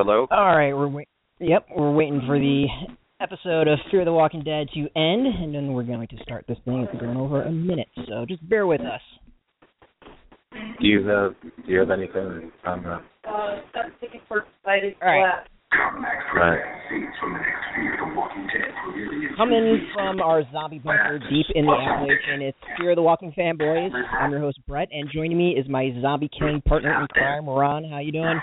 Hello. All right, we're wait- yep, we're waiting for the episode of Fear the Walking Dead to end, and then we're going to start this thing. It's going over a minute, so just bear with us. Do you have Do you have anything on the? Uh, stop taking for excited All right. class. Right. Coming from our zombie bunker deep in the Appalachian, it's Fear the Walking fanboys. I'm your host Brett, and joining me is my zombie killing partner in crime, Ron. How you doing?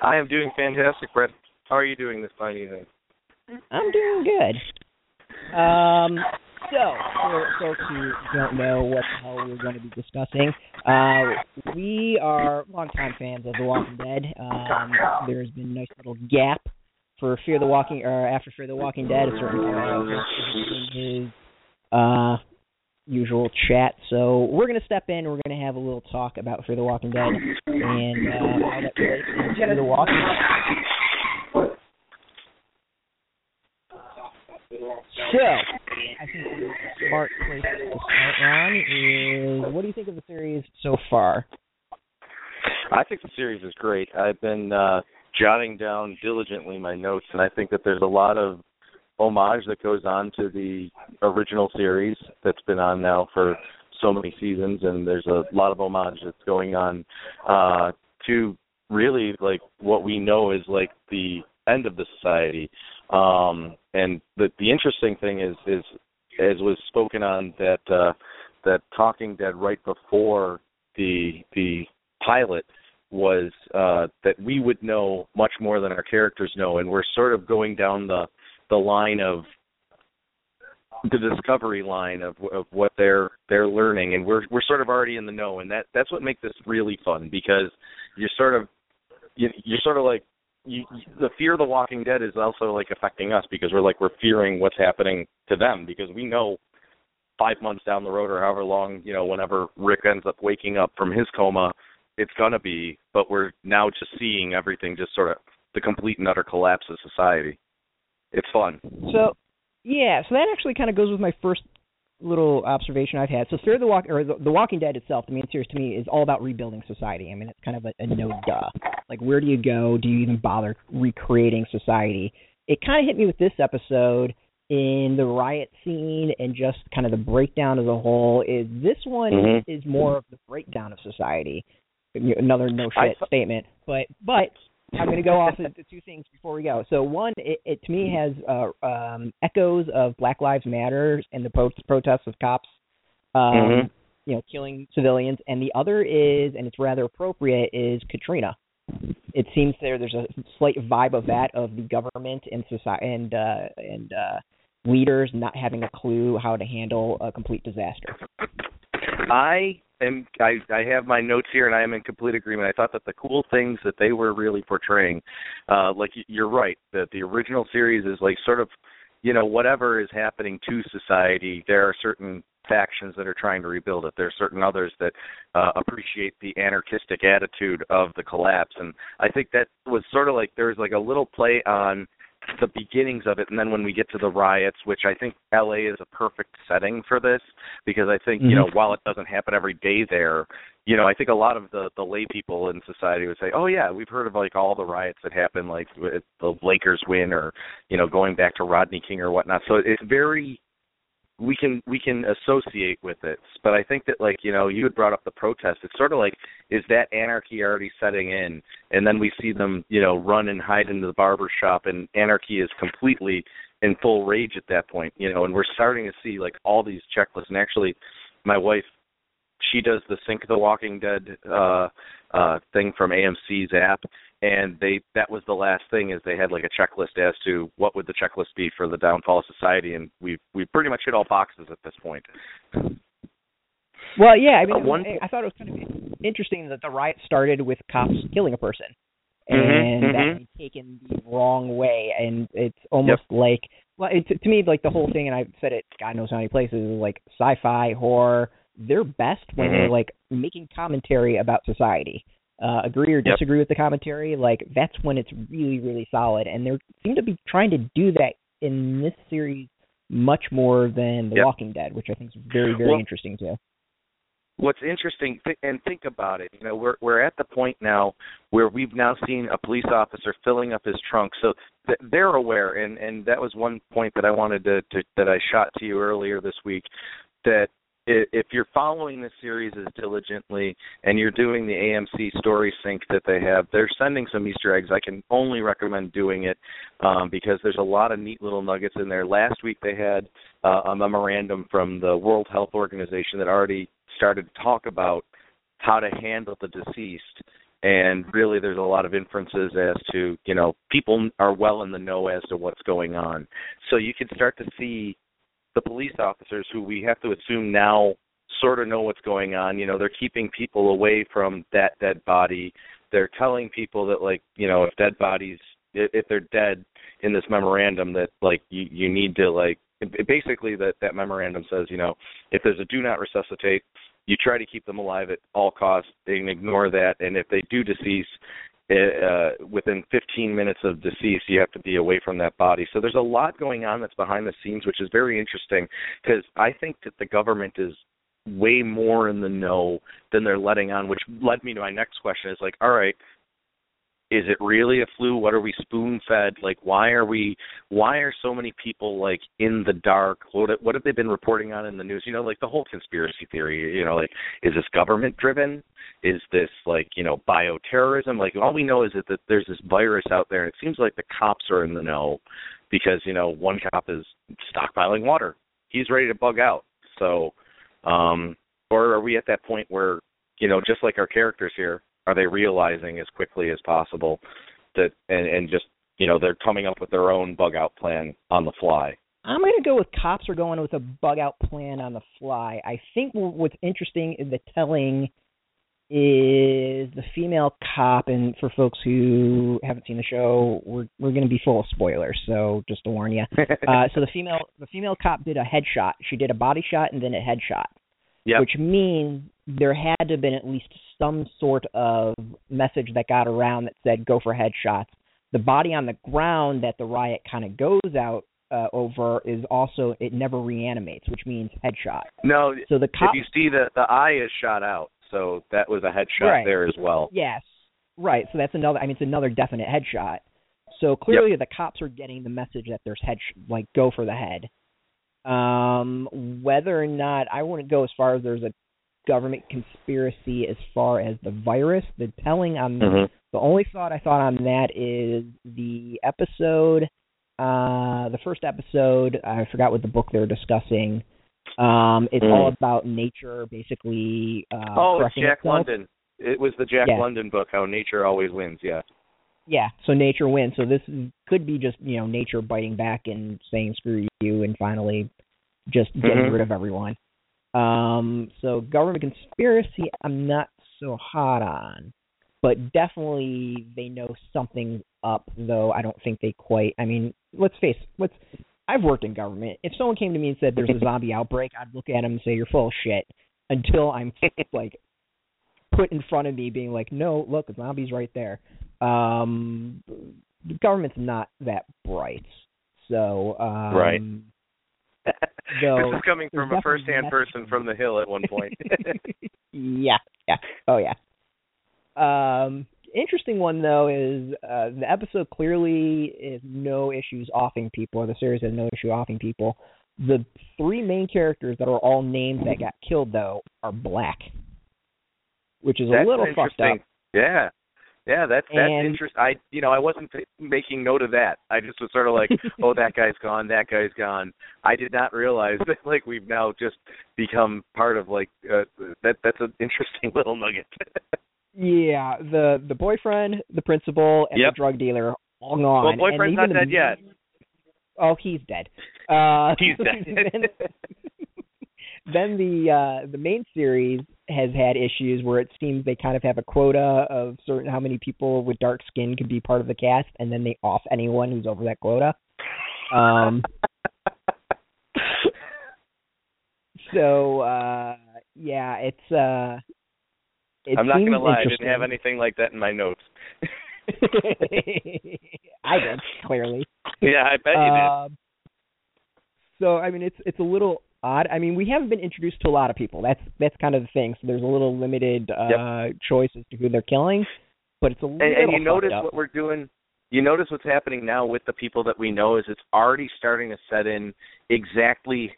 I am doing fantastic, Brett. How are you doing this fine evening? I'm doing good. Um, so for folks who don't know what the hell we're going to be discussing, uh, we are longtime fans of The Walking Dead. Um, there's been a nice little gap for Fear the Walking, or after Fear the Walking Dead, a certain his uh, usual chat. So we're going to step in. We're going to have a little talk about Fear the Walking Dead and uh, how that relates to the Walking Dead. So, I think the smart place to start on is what do you think of the series so far? I think the series is great. I've been uh, jotting down diligently my notes, and I think that there's a lot of homage that goes on to the original series that's been on now for so many seasons, and there's a lot of homage that's going on uh, to really like what we know is like the end of the society. Um, and the the interesting thing is is as was spoken on that uh, that Talking Dead right before the the pilot was uh, that we would know much more than our characters know, and we're sort of going down the the line of the discovery line of of what they're they're learning, and we're we're sort of already in the know, and that that's what makes this really fun because you're sort of you, you're sort of like you, the fear of the Walking Dead is also like affecting us because we're like we're fearing what's happening to them because we know five months down the road or however long you know whenever Rick ends up waking up from his coma, it's gonna be. But we're now just seeing everything just sort of the complete and utter collapse of society. It's fun. So, yeah, so that actually kind of goes with my first little observation I've had. So, Fear the Walk or the, the Walking Dead itself, the main series to me is all about rebuilding society. I mean, it's kind of a, a no duh. Like, where do you go? Do you even bother recreating society? It kind of hit me with this episode in the riot scene and just kind of the breakdown as a whole. Is this one Mhm. is more of the breakdown of society? Another no shit th- statement, but but I'm going to go off into two things before we go. So one, it, it to me has uh, um, echoes of Black Lives Matter and the pro- protests of cops, um, Mhm. you know, killing civilians, and the other is, and it's rather appropriate, is Katrina. It seems there there's a slight vibe of that of the government and society and uh, and uh, leaders not having a clue how to handle a complete disaster. I am I I have my notes here and I am in complete agreement. I thought that the cool things that they were really portraying, uh like you're right, that the original series is like sort of you know, whatever is happening to society, there are certain factions that are trying to rebuild it. There are certain others that uh, appreciate the anarchistic attitude of the collapse, and I think that was sort of like there's like a little play on the beginnings of it, and then when we get to the riots, which I think LA is a perfect setting for this, because I think you know mm-hmm. while it doesn't happen every day there, you know I think a lot of the the lay people in society would say, oh yeah, we've heard of like all the riots that happen, like with the Lakers win, or you know going back to Rodney King or whatnot. So it's very we can we can associate with it. But i think that like you know you had brought up the protest it's sort of like is that anarchy already setting in? And then we see them you know run and hide into the barber shop and anarchy is completely in full rage at that point you know and we're starting to see like all these checklists. And actually my wife she does the sync the walking dead uh uh thing from amc's app and they that was the last thing is they had like a checklist as to what would the checklist be for the downfall of society and we we pretty much hit all boxes at this point Well, yeah, I mean, Uh, one- I thought it was kind of interesting that the riot started with cops killing a person, Mhm, and mhm. that be taken the wrong way, and it's almost like, well, it, to me, like the whole thing, and I've said it, God knows how many places, is like sci-fi horror. They're best when they're Mhm. like making commentary about society. Uh, agree or Yep. disagree with the commentary, like that's when it's really, really solid, and they seem to be trying to do that in this series much more than The Yep. Walking Dead, which I think is very, very Well- interesting too. what's interesting th- and think about it you know we're we're at the point now where we've now seen a police officer filling up his trunk so th- they're aware and and that was one point that I wanted to, to that I shot to you earlier this week that if you're following the series as diligently and you're doing the AMC story sync that they have, they're sending some Easter eggs. I can only recommend doing it um, because there's a lot of neat little nuggets in there. Last week they had uh, a memorandum from the World Health Organization that already started to talk about how to handle the deceased and really there's a lot of inferences as to you know people are well in the know as to what's going on so you can start to see the police officers who we have to assume now sort of know what's going on. You know, they're keeping people away from that dead body. They're telling people that like, you know, if dead bodies if they're dead in this memorandum that like you you need to like basically that that memorandum says, you know, if there's a do not resuscitate, you try to keep them alive at all costs and ignore that and if they do decease uh, within 15 minutes of decease, you have to be away from that body. So there's a lot going on that's behind the scenes, which is very interesting because I think that the government is way more in the know than they're letting on, which led me to my next question. Is like, all right, is it really a flu? What are we spoon fed like why are we why are so many people like in the dark? What what have they been reporting on in the news? You know like the whole conspiracy theory you know like is this government driven is this like you know bioterrorism? Like all we know is that, there's this virus out there and it seems like the cops are in the know because you know one cop is stockpiling water. He's ready to bug out. So um or are we at that point where you know just like our characters here are they realizing as quickly as possible that and, and just you know they're coming up with their own bug out plan on the fly? I'm going to go with cops are going with a bug out plan on the fly. I think what's interesting is the telling is the female cop and for folks who haven't seen the show we're we're going to be full of spoilers so just to warn you uh so the female the female cop did a headshot she did a body shot and then a headshot yep. which means there had to have been at least some sort of message that got around that said go for headshots. The body on the ground that the riot kind of goes out uh, over is also it never reanimates, which means headshot. No, so the cop, if you see the the eye is shot out, so that was a headshot right. there as well. Yes, right. So that's another. I mean, it's another definite headshot. So clearly, yep. the cops are getting the message that there's head like go for the head. Um, whether or not I wouldn't go as far as there's a government conspiracy as far as the virus. The telling on mm-hmm. the only thought I thought on that is the episode, uh, the first episode. I forgot what the book they were discussing. Um, it's mm. all about nature, basically. Uh, oh, it's Jack itself. London. It was the Jack yeah. London book, How Nature Always Wins. Yeah. Yeah, so nature wins. So this could be just you know nature biting back and saying screw you, and finally just getting mm-hmm. rid of everyone. Um, so government conspiracy, I'm not so hot on, but definitely they know something up. Though I don't think they quite. I mean, let's face. Let's. I've worked in government. If someone came to me and said there's a zombie outbreak, I'd look at them and say you're full of shit. Until I'm like put in front of me, being like, no, look, the zombie's right there. Um, the government's not that bright. So um, right. So this is coming from a first-hand person from the hill at one point. yeah, yeah, oh yeah. Um, interesting one though is uh, the episode clearly is no issues offing people, or the series has no issue offing people. The three main characters that are all named that got killed though are black, which is That's a little fucked up. Yeah, yeah, that's that's And- interesting. I you know I wasn't making note of that. I just was sort of like, oh, that guy's gone, that guy's gone. I did not realize that like we've now just become part of like uh, that. That's an interesting little nugget. Yeah, the the boyfriend, the principal, and Yep. the drug dealer all gone. well, boyfriend's not the- dead yet. Oh, he's dead. Uh, He's dead. then, then the uh, the main series has had issues where it seems they kind of have a quota of certain how many people with dark skin can be part of the cast, and then they off anyone who's over that quota. Um, so uh, yeah, it's uh, it I'm not gonna lie, I didn't have anything like that in my notes. I did clearly. yeah, I bet you did. Um, so I mean, it's it's a little odd. I mean, we haven't been introduced to a lot of people. That's that's kind of the thing. So there's a little limited uh Yep. choice as to who they're killing, but it's a little and and you notice up. what we're doing you notice what's happening now with the people that we know is it's already starting to set in exactly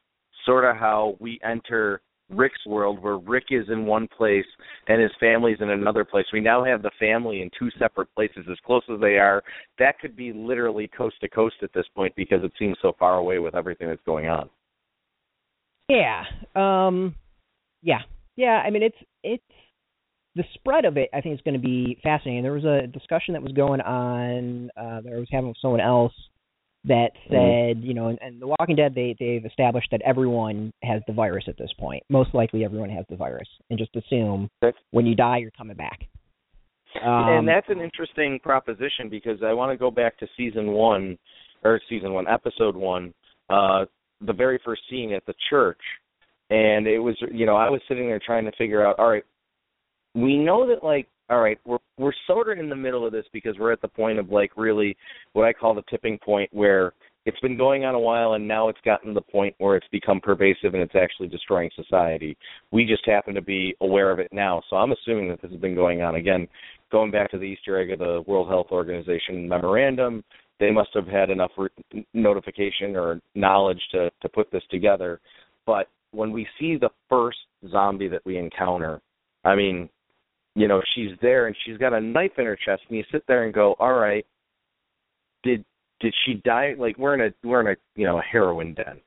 sort of how we enter Rick's world where Rick is in one place and his family's in another place. We now have the family in two separate places as close as they are. That could be literally coast to coast at this point because it seems so far away with everything that's going on. Yeah. Um yeah. Yeah, I mean it's it's the spread of it I think is going to be fascinating. There was a discussion that was going on uh that I was having with someone else that said, you know, and, in The Walking Dead they they've established that everyone has the virus at this point. Most likely everyone has the virus and just assume That's- when you die you're coming back. Um, and that's an interesting proposition because I want to go back to season one, or season one, episode one, uh, the very first scene at the church, and it was, you know, I was sitting there trying to figure out, all right, we know that like, all right, we're we're sort of in the middle of this because we're at the point of like really what I call the tipping point where it's been going on a while and now it's gotten to the point where it's become pervasive and it's actually destroying society. We just happen to be aware of it now. So I'm assuming that this has been going on again going back to the Easter egg of the World Health Organization memorandum, they must have had enough re- notification or knowledge to to put this together. But when we see the first zombie that we encounter, I mean, you know, she's there and she's got a knife in her chest, and you sit there and go, "All right, did did she die? Like we're in a we're in a you know a heroin den,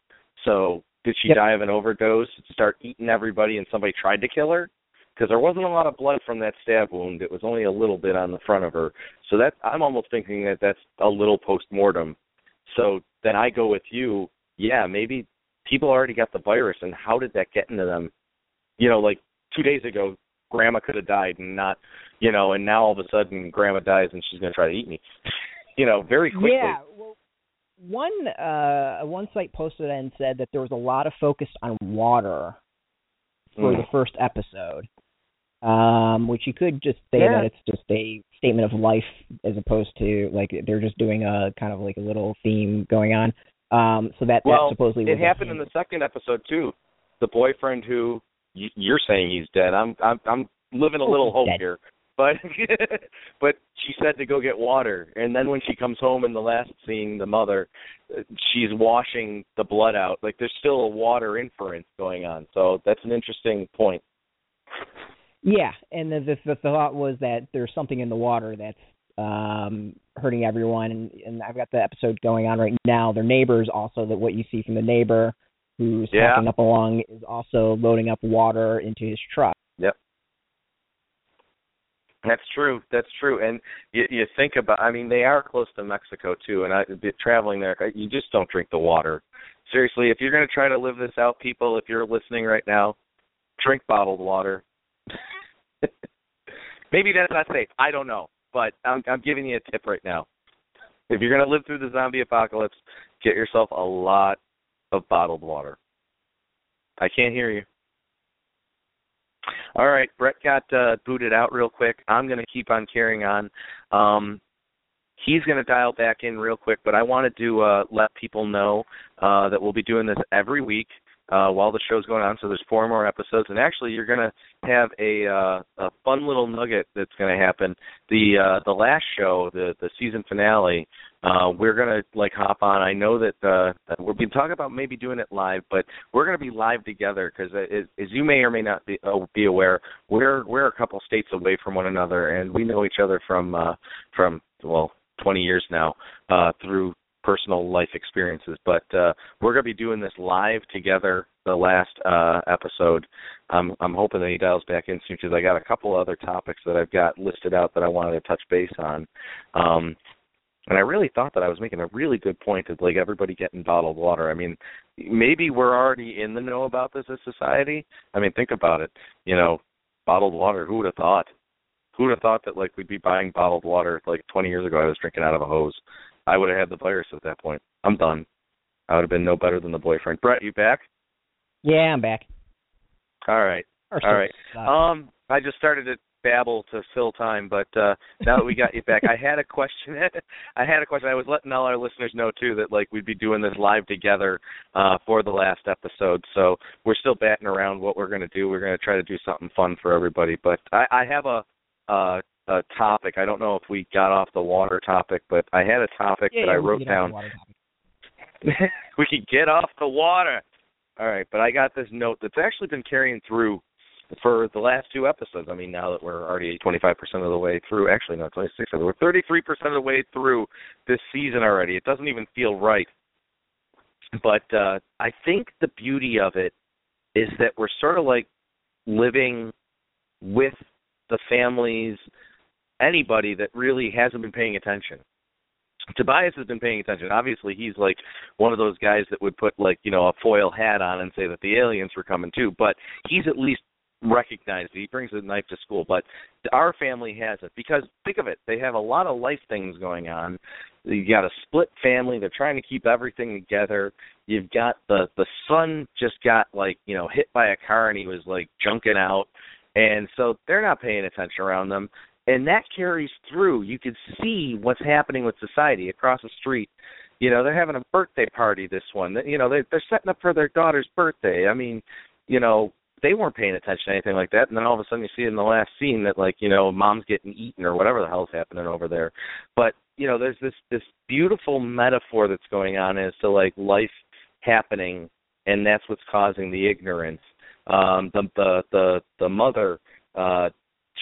so." Did she Yep. die of an overdose? Start eating everybody, and somebody tried to kill her? because there wasn't a lot of blood from that stab wound. It was only a little bit on the front of her. So that I'm almost thinking that that's a little post mortem. So then I go with you. Yeah, maybe people already got the virus, and how did that get into them? You know, like two days ago, Grandma could have died, and not, you know, and now all of a sudden Grandma dies, and she's going to try to eat me. you know, very quickly. Yeah, well, one uh one site posted and said that there was a lot of focus on water for Mm. the first episode. Um, which you could just say Yeah. that it's just a statement of life as opposed to like they're just doing a kind of like a little theme going on. Um, so that Well, that supposedly it happened in the second episode too. The boyfriend who you're saying he's dead. I'm I'm I'm living a Oh, little hope here. But but she said to go get water, and then when she comes home in the last scene, the mother, she's washing the blood out. Like there's still a water inference going on. So that's an interesting point. Yeah, and the, the the thought was that there's something in the water that's um hurting everyone and, and I've got the episode going on right now. Their neighbors also that what you see from the neighbor who's Yeah. walking up along is also loading up water into his truck. Yep. That's true. That's true. And you, you think about. I mean, they are close to Mexico too, and I be- traveling there. You just don't drink the water. Seriously, if you're going to try to live this out, people, if you're listening right now, drink bottled water. Maybe that's not safe. I don't know, but I'm, I'm giving you a tip right now. If you're going to live through the zombie apocalypse, get yourself a lot of bottled water. I can't hear you. All right, Brett got uh, booted out real quick. I'm going to keep on carrying on. Um, he's going to dial back in real quick, but I wanted to uh, let people know uh, that we'll be doing this every week uh, while the show's going on. So there's four more episodes, and actually, you're going to have a uh, a fun little nugget that's going to happen. The uh, the last show, the the season finale, uh, we're going to like hop on. I know that uh, we've been talking about maybe doing it live, but we're going to be live together because, as, as you may or may not be, uh, be aware, we're we're a couple states away from one another, and we know each other from uh, from well 20 years now uh, through personal life experiences. But uh, we're going to be doing this live together. The last uh, episode, I'm I'm hoping that he dials back in soon because I got a couple other topics that I've got listed out that I wanted to touch base on. Um, and I really thought that I was making a really good point of like everybody getting bottled water. I mean, maybe we're already in the know about this as society. I mean, think about it. You know, bottled water. Who would have thought? Who would have thought that like we'd be buying bottled water like 20 years ago? I was drinking out of a hose. I would have had the virus at that point. I'm done. I would have been no better than the boyfriend. Brett, you back? Yeah, I'm back. All right. Or All right. so- Um. I just started to babble to fill time, but uh now that we got you back, I had a question. I had a question. I was letting all our listeners know too that like we'd be doing this live together uh for the last episode. So we're still batting around what we're going to do. We're going to try to do something fun for everybody. But I, I have a uh a topic. I don't know if we got off the water topic, but I had a topic Yeah, that yeah, I wrote can get on down. the water topic. we can get off the water. All right, but I got this note that's actually been carrying through for the last two episodes. I mean, now that we're already 25% of the way through, actually, no, 26 of the way, 33% of the way through this season already. It doesn't even feel right. But uh I think the beauty of it is that we're sort of like living with the families, anybody that really hasn't been paying attention. Tobias has been paying attention. Obviously, he's like one of those guys that would put like you know a foil hat on and say that the aliens were coming too. But he's at least recognized. it. He brings a knife to school. But our family hasn't because think of it, they have a lot of life things going on. You got a split family. They're trying to keep everything together. You've got the the son just got like you know hit by a car and he was like junking out, and so they're not paying attention around them and that carries through. You can see what's happening with society across the street. You know, they're having a birthday party. This one, you know, they they're setting up for their daughter's birthday. I mean, you know, they weren't paying attention to anything like that, and then all of a sudden you see in the last scene that like you know, mom's getting eaten or whatever the hell's happening over there. But you know, there's this this beautiful metaphor that's going on as to like life happening, and that's what's causing the ignorance. Um, the the the the mother, uh,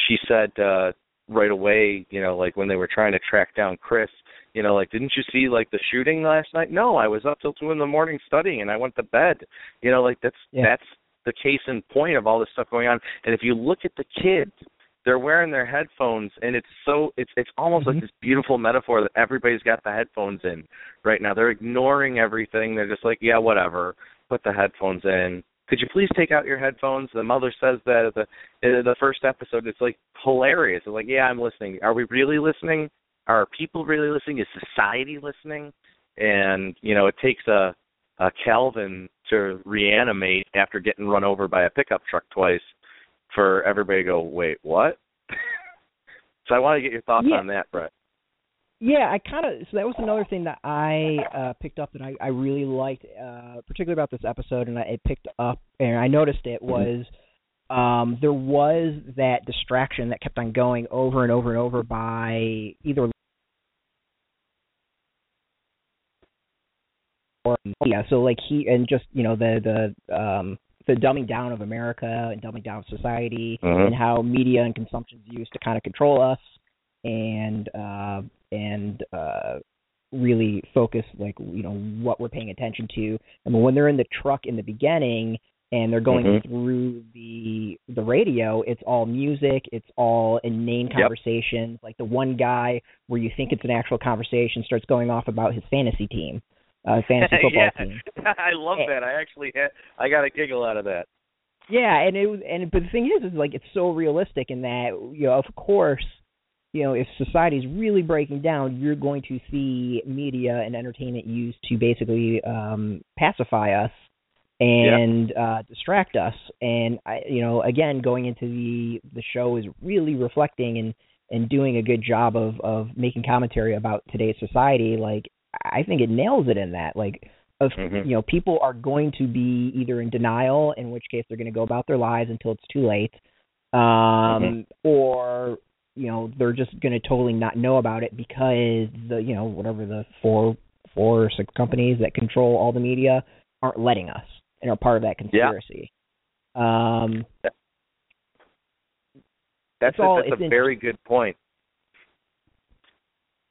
she said. uh right away, you know, like when they were trying to track down Chris, you know, like didn't you see like the shooting last night? No, I was up till two in the morning studying and I went to bed. You know, like that's Yeah. that's the case in point of all this stuff going on. And if you look at the kids, they're wearing their headphones and it's so it's it's almost Mhm. like this beautiful metaphor that everybody's got the headphones in right now. They're ignoring everything. They're just like, Yeah, whatever. Put the headphones in. Could you please take out your headphones? The mother says that at the in the first episode. It's like hilarious. It's like, yeah, I'm listening. Are we really listening? Are people really listening? Is society listening? And you know, it takes a, a Calvin to reanimate after getting run over by a pickup truck twice for everybody to go, wait, what? so I want to get your thoughts Yeah. on that, Brett. Yeah, I kind of. So that was another thing that I uh, picked up that I, I really liked, uh, particularly about this episode, and I it picked up and I noticed it was um, there was that distraction that kept on going over and over and over by either. Or, yeah, so like he and just you know the the um the dumbing down of America and dumbing down of society Mhm. and how media and consumption is used to kind of control us and uh and uh really focus like you know what we're paying attention to I mean when they're in the truck in the beginning and they're going Mhm. through the the radio it's all music it's all inane Yep. conversations like the one guy where you think it's an actual conversation starts going off about his fantasy team uh fantasy football yeah, team I love that. I actually had, I got a giggle out of that. Yeah, and it was, and but the thing is, is like it's so realistic in that you know, of course, you know, if society is really breaking down, you're going to see media and entertainment used to basically um pacify us and uh distract us. And I, you know, again, going into the the show is really reflecting and and doing a good job of of making commentary about today's society. Like I think it nails it in that. Like of Mhm. you know people are going to be either in denial in which case they're going to go about their lives until it's too late um or you know they're just going to totally not know about it because the you know whatever the four four or six companies that control all the media aren't letting us and are part of that conspiracy um That's It's all- a, that's it's a in- very good point.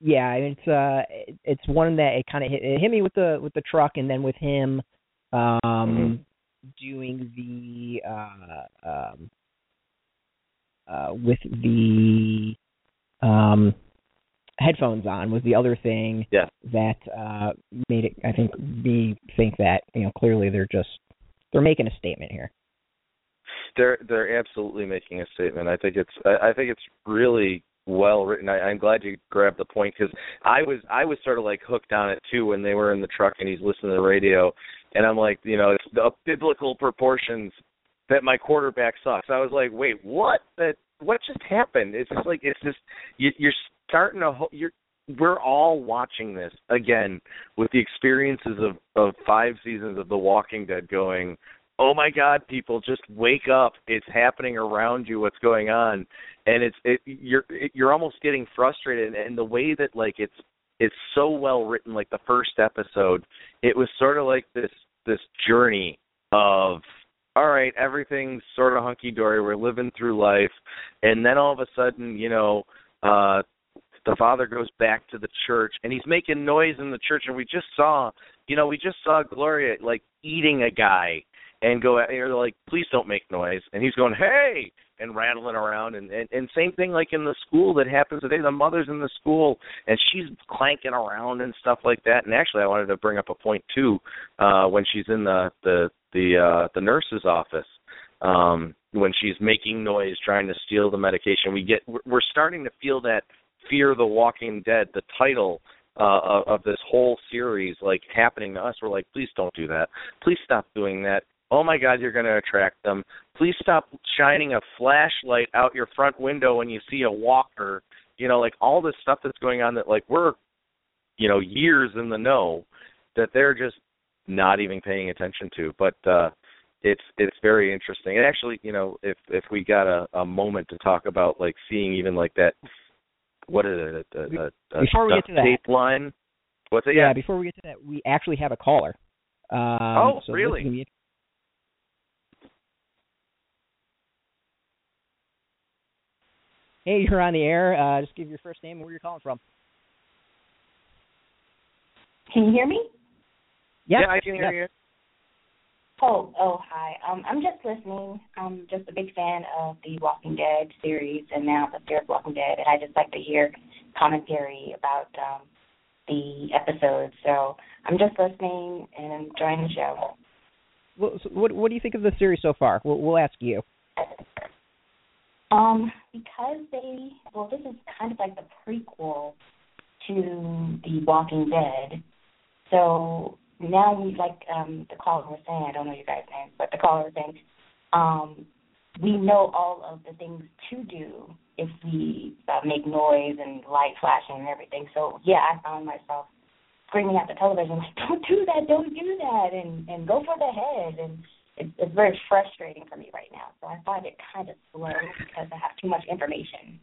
yeah it's uh it's one that it kind of hit, it hit me with the with the truck and then with him um Mhm. doing the uh um uh with the um headphones on was the other thing Yeah. that uh made it I think me think that you know clearly they're just they're making a statement here. They're they're absolutely making a statement. I think it's I, I think it's really well written. I, I'm glad you grabbed the point because I was I was sort of like hooked on it too when they were in the truck and he's listening to the radio, and I'm like, you know, it's the biblical proportions that my quarterback sucks. I was like, wait, what? That what just happened? It's just like it's just you, you're starting to you're we're all watching this again with the experiences of of five seasons of The Walking Dead going. Oh my God! People, just wake up! It's happening around you. What's going on? And it's it, you're it, you're almost getting frustrated. And the way that like it's it's so well written. Like the first episode, it was sort of like this this journey of all right, everything's sort of hunky dory. We're living through life, and then all of a sudden, you know, uh the father goes back to the church and he's making noise in the church and we just saw you know we just saw gloria like eating a guy and go at they're like please don't make noise and he's going hey and rattling around and, and and same thing like in the school that happens today the mother's in the school and she's clanking around and stuff like that and actually i wanted to bring up a point too uh when she's in the the the uh the nurse's office um when she's making noise trying to steal the medication we get we're starting to feel that Fear the Walking Dead, the title uh, of, of this whole series, like happening to us. We're like, please don't do that. Please stop doing that. Oh my God, you're going to attract them. Please stop shining a flashlight out your front window when you see a walker. You know, like all this stuff that's going on that like we're, you know, years in the know that they're just not even paying attention to. But uh it's it's very interesting. And actually, you know, if if we got a, a moment to talk about like seeing even like that what is it? A, a, a, before we get to that line. What's it? Yeah, yeah, before we get to that, we actually have a caller. Um, oh, so really? Hey, you're on the air. Uh, just give your first name and where you're calling from. Can you hear me? Yep. Yeah, I can hear yep. you. Oh, oh, hi. Um, I'm just listening. I'm just a big fan of the Walking Dead series and now the Fear of Walking Dead, and I just like to hear commentary about um, the episodes. So I'm just listening and enjoying the show. Well, so what what do you think of the series so far? We'll we'll ask you. Um, because they well, this is kind of like the prequel to the Walking Dead. So now we like um the caller was saying, I don't know your guys' names, but the caller was saying, um, we know all of the things to do if we uh, make noise and light flashing and everything. So yeah, I found myself screaming at the television like, "Don't do that! Don't do that!" and and go for the head. And it's, it's very frustrating for me right now. So I find it kind of slow because I have too much information.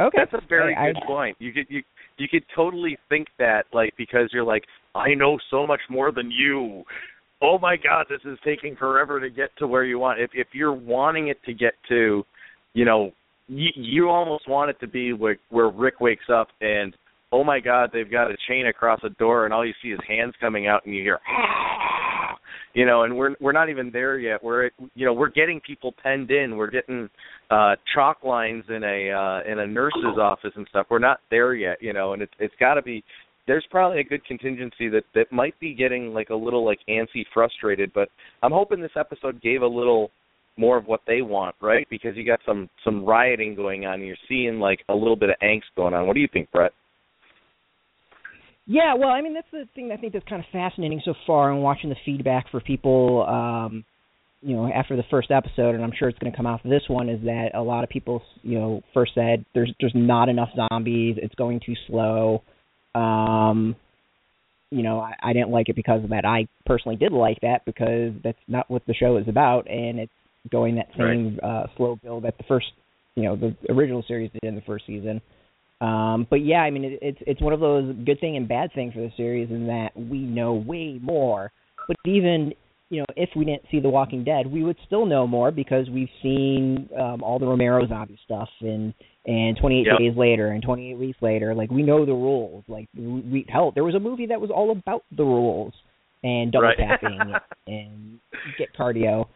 Okay, that's a very I, good I, point. You could you you could totally think that like because you're like I know so much more than you. Oh my God, this is taking forever to get to where you want. If if you're wanting it to get to, you know, you you almost want it to be where where Rick wakes up and oh my God, they've got a chain across a door and all you see is hands coming out and you hear. Ah! You know and we're we're not even there yet. We're you know we're getting people penned in. We're getting uh chalk lines in a uh in a nurse's office and stuff. We're not there yet you know and it's it's got to be there's probably a good contingency that that might be getting like a little like antsy frustrated but i'm hoping this episode gave a little more of what they want right? Because you got some some rioting going on. And you're seeing like a little bit of angst going on. What do you think brett yeah, well, I mean that's the thing I think that's kind of fascinating so far, and watching the feedback for people, um, you know, after the first episode, and I'm sure it's going to come out for this one, is that a lot of people, you know, first said there's there's not enough zombies, it's going too slow. Um, you know, I, I didn't like it because of that. I personally did like that because that's not what the show is about, and it's going that same right. uh, slow build that the first, you know, the original series did in the first season. Um, but yeah, I mean, it, it's it's one of those good thing and bad thing for the series in that we know way more. But even you know, if we didn't see The Walking Dead, we would still know more because we've seen um, all the Romero zombie stuff and and 28 yep. days later and 28 weeks later. Like we know the rules. Like we hell, there was a movie that was all about the rules and double right. tapping and get cardio.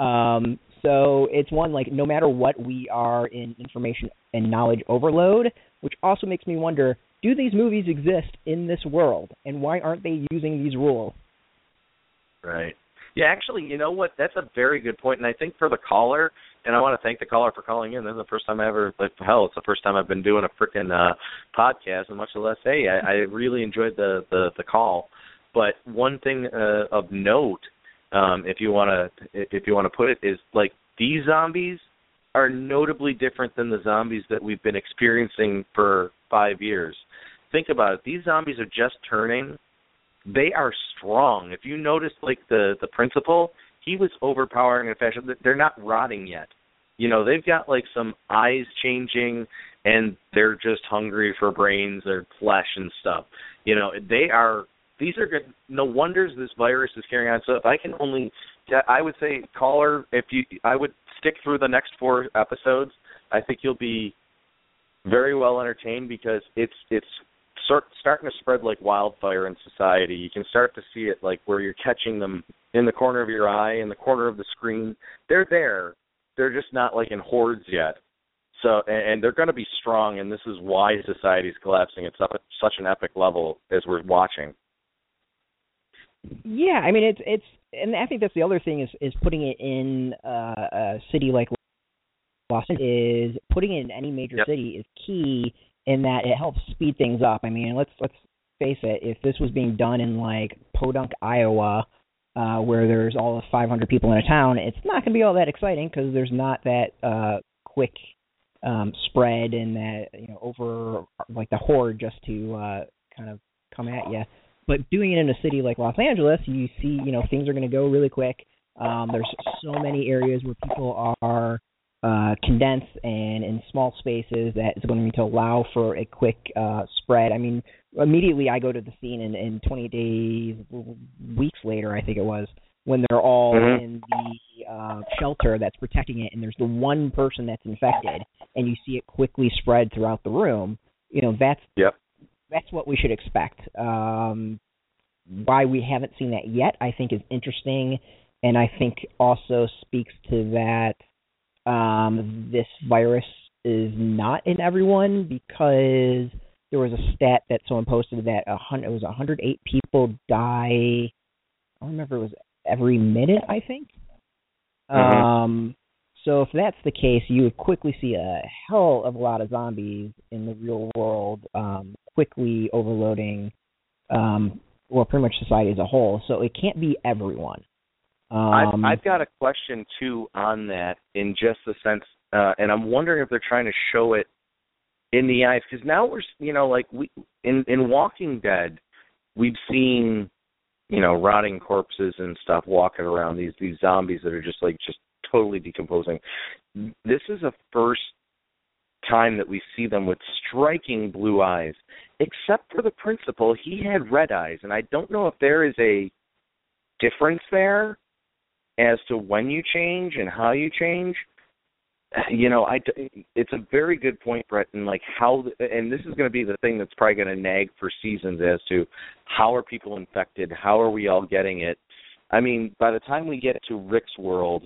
Um, so it's one like no matter what we are in information and knowledge overload, which also makes me wonder do these movies exist in this world and why aren't they using these rules? Right. Yeah, actually, you know what? That's a very good point, and I think for the caller, and I want to thank the caller for calling in. This is the first time I ever, like, hell, it's the first time I've been doing a freaking uh, podcast, and much less, hey, I, I really enjoyed the the the call. But one thing uh, of note um, if you want to if you want to put it, is like these zombies are notably different than the zombies that we've been experiencing for five years. Think about it; these zombies are just turning. They are strong. If you notice, like the the principal, he was overpowering in fashion. They're not rotting yet. You know, they've got like some eyes changing, and they're just hungry for brains or flesh and stuff. You know, they are these are good. No wonders this virus is carrying on. So if I can only, I would say, caller, if you, I would stick through the next four episodes. I think you'll be very well entertained because it's it's start, starting to spread like wildfire in society. You can start to see it like where you're catching them in the corner of your eye, in the corner of the screen. They're there. They're just not like in hordes yet. So and, and they're going to be strong, and this is why society is collapsing at such an epic level as we're watching. Yeah, I mean it's it's and I think that's the other thing is is putting it in uh, a city like Los Angeles is putting it in any major yep. city is key in that it helps speed things up. I mean, let's let's face it, if this was being done in like Podunk, Iowa, uh where there's all of 500 people in a town, it's not going to be all that exciting because there's not that uh quick um spread and that you know over like the horde just to uh kind of come at you but doing it in a city like Los Angeles, you see, you know, things are going to go really quick. Um, there's so many areas where people are uh, condensed and in small spaces that is going to allow for a quick uh, spread. I mean, immediately I go to the scene, and, and 20 days, weeks later, I think it was, when they're all mm-hmm. in the uh, shelter that's protecting it, and there's the one person that's infected, and you see it quickly spread throughout the room. You know, that's yep that's what we should expect. Um, why we haven't seen that yet, I think, is interesting, and I think also speaks to that um, this virus is not in everyone because there was a stat that someone posted that a hundred it was 108 people die. I don't remember it was every minute. I think. Mm-hmm. Um, so if that's the case, you would quickly see a hell of a lot of zombies in the real world, um, quickly overloading, um, well, pretty much society as a whole. So it can't be everyone. Um, I've, I've got a question too on that, in just the sense, uh, and I'm wondering if they're trying to show it in the eyes because now we're, you know, like we in in Walking Dead, we've seen you know rotting corpses and stuff walking around these these zombies that are just like just totally decomposing. This is a first time that we see them with striking blue eyes. Except for the principal, he had red eyes, and I don't know if there is a difference there as to when you change and how you change. You know, I it's a very good point, Brett, and like how, and this is going to be the thing that's probably going to nag for seasons as to how are people infected, how are we all getting it. I mean, by the time we get to Rick's world,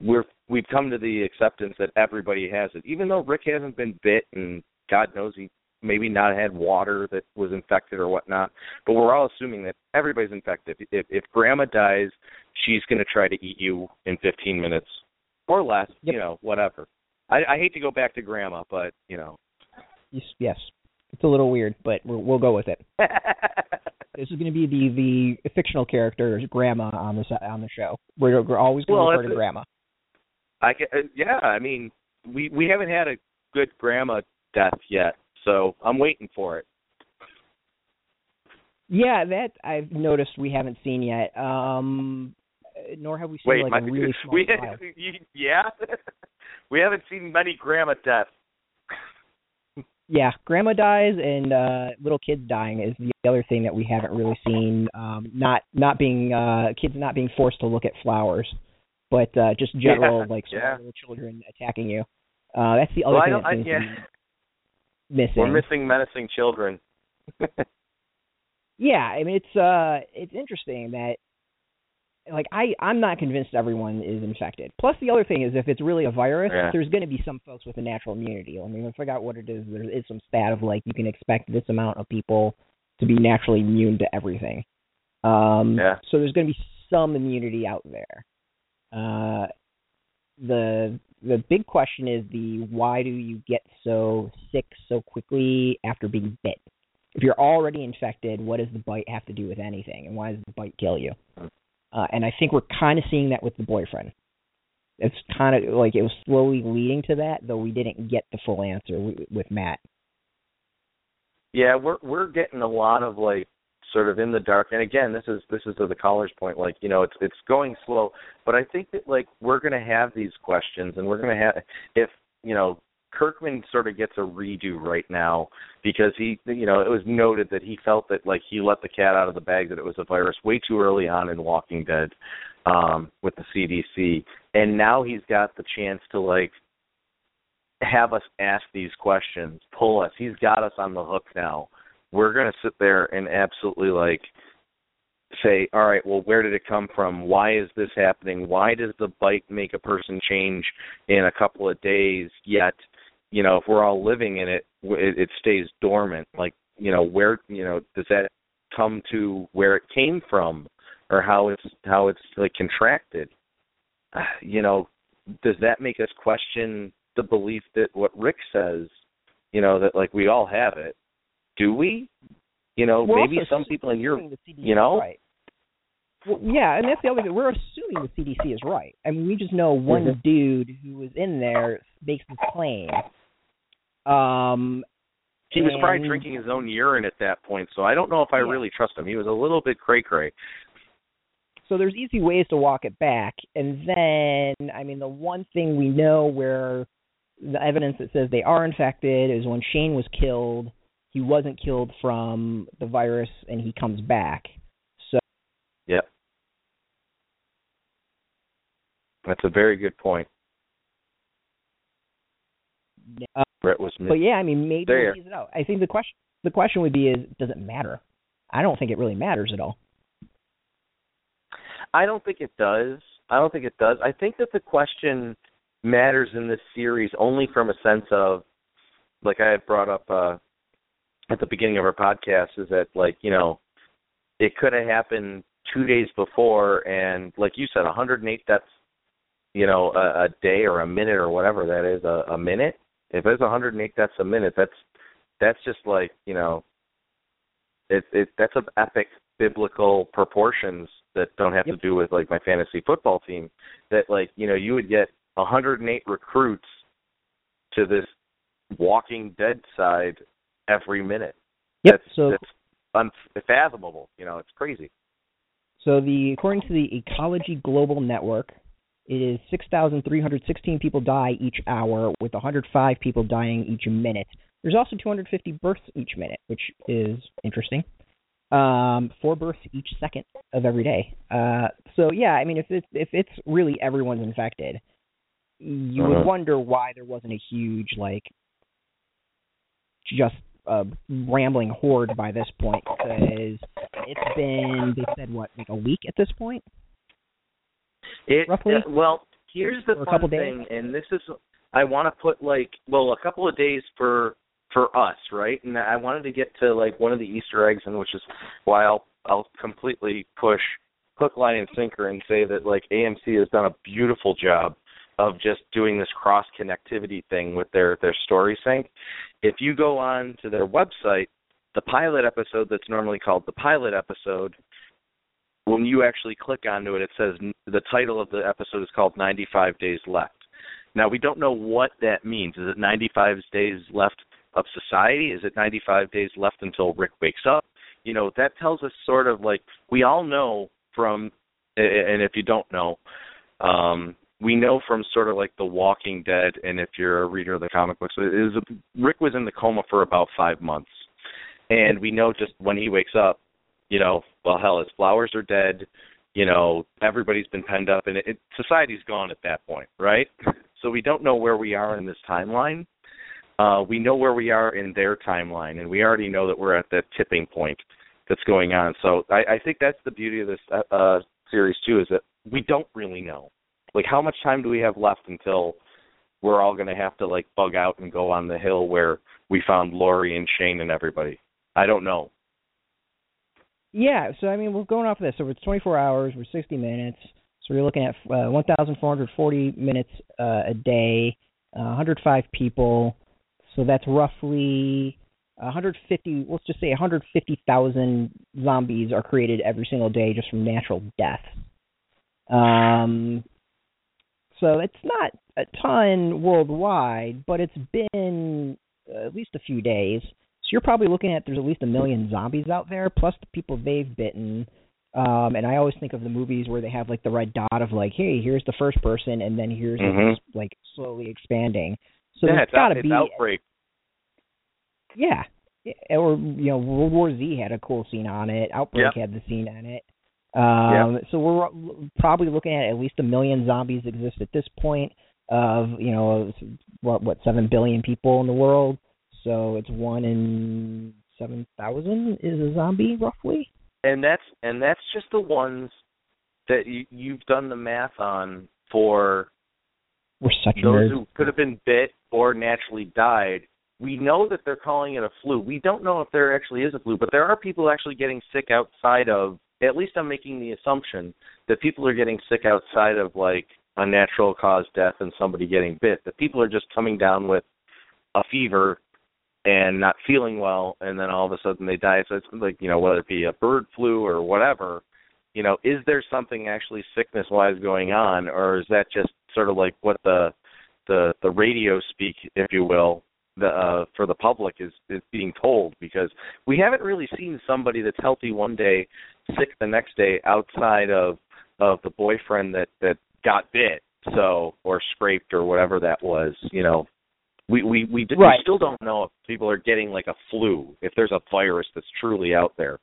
we're we've come to the acceptance that everybody has it. Even though Rick hasn't been bit and God knows he maybe not had water that was infected or whatnot, but we're all assuming that everybody's infected. If if grandma dies, she's going to try to eat you in 15 minutes or less, yep. you know, whatever. I, I hate to go back to grandma, but you know. Yes, yes. It's a little weird, but we will go with it. this is going to be the the fictional character's grandma on the on the show. We're, we're always going well, to refer to grandma. I can, uh, yeah, I mean, we we haven't had a good grandma death yet, so I'm waiting for it. Yeah, that I've noticed we haven't seen yet. Um nor have we seen Wait, like my, a really small we, child. Yeah, we haven't seen many grandma deaths. yeah, grandma dies and uh little kids dying is the other thing that we haven't really seen. Um not not being uh kids not being forced to look at flowers but uh, just general yeah, like small yeah. children attacking you. Uh, that's the other well, thing I that seems I, yeah. missing. We're missing menacing children. yeah, I mean it's uh it's interesting that like I I'm not convinced everyone is infected. Plus the other thing is if it's really a virus, yeah. there's going to be some folks with a natural immunity. I mean, I forgot what it is. There is some stat of like you can expect this amount of people to be naturally immune to everything. Um yeah. so there's going to be some immunity out there. Uh, the the big question is the why do you get so sick so quickly after being bit? If you're already infected, what does the bite have to do with anything, and why does the bite kill you? uh, and I think we're kind of seeing that with the boyfriend. It's kind of like it was slowly leading to that, though we didn't get the full answer with Matt. Yeah, we're we're getting a lot of like sort of in the dark. And again, this is this is to the caller's point. Like you know, it's it's going slow, but I think that like we're going to have these questions, and we're going to have if you know Kirkman sort of gets a redo right now because he, you know, it was noted that he felt that like he let the cat out of the bag that it was a virus way too early on in Walking Dead um, with the CDC, and now he's got the chance to like have us ask these questions, pull us. He's got us on the hook now. We're gonna sit there and absolutely like say, all right, well, where did it come from? Why is this happening? Why does the bite make a person change in a couple of days? Yet, you know, if we're all living in it, it, it stays dormant. Like, you know, where, you know, does that come to where it came from, or how it's how it's like contracted? You know, does that make us question the belief that what Rick says, you know, that like we all have it? Do we? You know, we're maybe some people in your, you know, right. well, yeah, and that's the other thing. We're assuming the CDC is right. I mean, we just know one mm-hmm. dude who was in there makes this claim. Um, he was probably drinking his own urine at that point, so I don't know if I yeah. really trust him. He was a little bit cray cray. So there's easy ways to walk it back, and then I mean, the one thing we know where the evidence that says they are infected is when Shane was killed he wasn't killed from the virus and he comes back. So Yep. That's a very good point. Uh, Brett was But yeah, I mean maybe there. it out. I think the question the question would be is does it matter? I don't think it really matters at all. I don't think it does. I don't think it does. I think that the question matters in this series only from a sense of like I had brought up uh at the beginning of our podcast is that like you know it could have happened two days before and like you said 108 that's you know a, a day or a minute or whatever that is a, a minute? If it's 108 that's a minute. That's that's just like you know it it that's of epic biblical proportions that don't have yep. to do with like my fantasy football team. That like you know you would get 108 recruits to this walking dead side every minute. Yep. That's, so that's unfathomable. You know, it's crazy. So the according to the Ecology Global Network, it is 6,316 people die each hour, with 105 people dying each minute. There's also 250 births each minute, which is interesting. Um, four births each second of every day. Uh, so yeah, I mean, if it's if it's really everyone's infected, you uh-huh. would wonder why there wasn't a huge like just a rambling horde by this point because it's been they said what like a week at this point. It roughly. Uh, well, here's the fun thing, days? and this is I want to put like well a couple of days for for us, right? And I wanted to get to like one of the Easter eggs, and which is why I'll I'll completely push hook, line, and sinker and say that like AMC has done a beautiful job of just doing this cross connectivity thing with their their story sync. If you go on to their website, the pilot episode that's normally called the pilot episode, when you actually click onto it, it says the title of the episode is called 95 Days Left. Now we don't know what that means. Is it 95 days left of society? Is it 95 days left until Rick wakes up? You know, that tells us sort of like we all know from and if you don't know, um, we know from sort of like The Walking Dead, and if you're a reader of the comic books, is Rick was in the coma for about five months, and we know just when he wakes up, you know, well, hell, his flowers are dead, you know, everybody's been penned up, and it, it, society's gone at that point, right? So we don't know where we are in this timeline. Uh, we know where we are in their timeline, and we already know that we're at that tipping point that's going on. So I, I think that's the beauty of this uh, uh series too, is that we don't really know like how much time do we have left until we're all going to have to like bug out and go on the hill where we found Lori and Shane and everybody? I don't know. Yeah, so I mean, we're going off of this. So it's 24 hours, we're 60 minutes. So we're looking at uh, 1,440 minutes uh, a day, uh, 105 people. So that's roughly 150. Let's just say 150,000 zombies are created every single day just from natural death. Um, so it's not a ton worldwide, but it's been at least a few days. So you're probably looking at there's at least a million zombies out there, plus the people they've bitten. Um, and I always think of the movies where they have like the red dot of like, hey, here's the first person, and then here's Mhm. it like slowly expanding. So yeah, it's, got to be outbreak. yeah. Yeah, Or you know, World War Z had a cool scene on it. Outbreak had the scene on it. Um, So we're probably looking at at least a million zombies exist at this point. Of you know, what what seven billion people in the world. So it's one in seven thousand is a zombie roughly. and that's and that's just the ones that you, you've done the math on for We're such those nerds. who could have been bit or naturally died. We know that they're calling it a flu. We don't know if there actually is a flu, but there are people actually getting sick outside of. At least I'm making the assumption that people are getting sick outside of like a natural cause death and somebody getting bit. That people are just coming down with a fever and not feeling well, and then all of a sudden they die. So it's like you know whether it be a bird flu or whatever. You know, is there something actually sickness wise going on, or is that just sort of like what the the the radio speak, if you will, the uh, for the public is is being told? Because we haven't really seen somebody that's healthy one day, sick the next day, outside of of the boyfriend that that got bit, so or scraped or whatever that was. You know, we we we, d- Right. we still don't know if people are getting like a flu, if there's a virus that's truly out there.